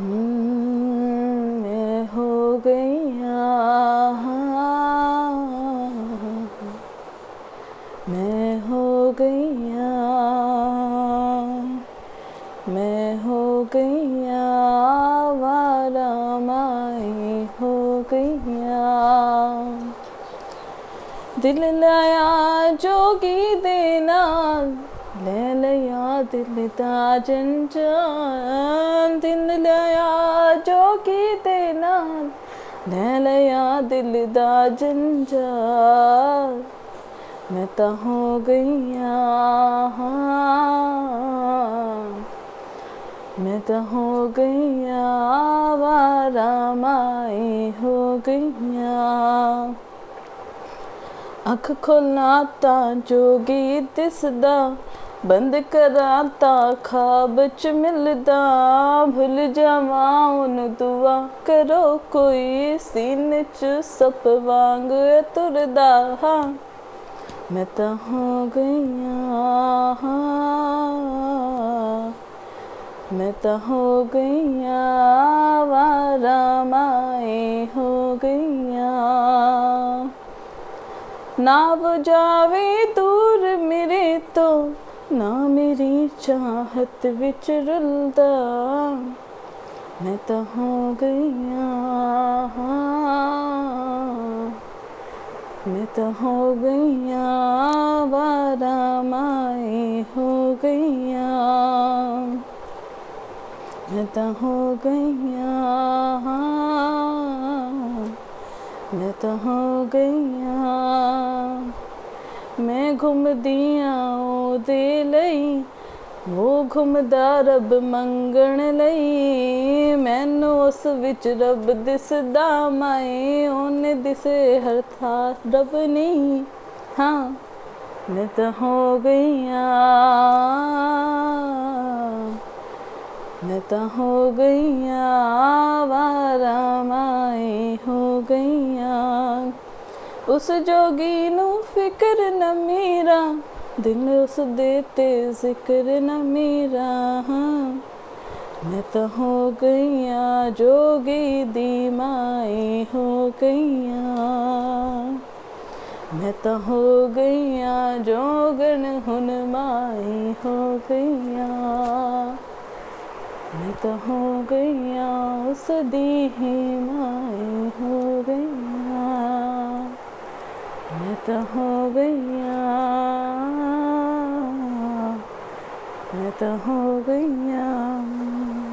मैं हो गया मैं हो गया मैं हो गया वारा माई हो गया दिल लाया जोगी देना दिल लया दिल ताजन जान दिल लया जो की देना नैल या दिल दा जंजाल मैं तो हो। गई हाँ, मैं तो हो गई हाँ, आवारा माई हो गई हाँ। तो अख खोलना ता जोगी दिसदा ਬੰਦ ਕਰਾਂ ਤਾਂ ਖਾਬ ਚ ਮਿਲਦਾ, ਭੁੱਲ ਜਾਵਾਂ ਉਹਨੂੰ ਦੁਆ ਕਰੋ ਕੋਈ ਸੀਨੇ ਚ ਸੱਪ ਵਾਂਗ ਤੁਰਦਾ ਹਾਂ। ਮੈਂ ਤਾਂ ਹੋ ਗਈਆਂ ਮੈਂ ਤਾਂ ਹੋ ਗਈਆਂ, ਵਾਰਾ ਮਾਏ ਹੋ ਗਈਆਂ। ਨਾ ਵਜਾਵੇ ਤੂੰ चाहत विच रुलदा मैं तो हो गईया मैं तो हो गईया बारा माए हो गईया मैं तो हो गईया मैं तो हो गईया मैं घुमदियाँ ओदे ਲਈ ਉਹ ਘੁੰਮਦਾ ਰੱਬ ਮੰਗਣ ਲਈ ਮੈਨੂੰ ਉਸ ਵਿੱਚ ਰੱਬ ਦਿਸਦਾ ਮੈਂ ਉਹਨੇ ਦਿਸੇ ਹਰ ਥਾਂ ਰੱਬ ਨਹੀਂ ਹਾਂ ਮੈਂ ਤਾਂ ਹੋ ਗਈਆਂ। ਮੈਂ ਤਾਂ ਹੋ ਗਈਆਂ, ਵਾਰਾ ਮੈਂ ਹੋ ਗਈਆਂ। ਉਸ ਜੋਗੀ ਨੂੰ ਫਿਕਰ ਨਾ ਮੇਰਾ। दिल उस देते ज़िक्र न मेरा हाँ। मैं तो हो गईया, जोगी दी माए हो गईया। मैं तो हो गईया, जोगन हुन माए हो गईया। मैं तो हो गईया उस दी ही माए हो गईया। मैं तो हो गईया मैं तो हो गया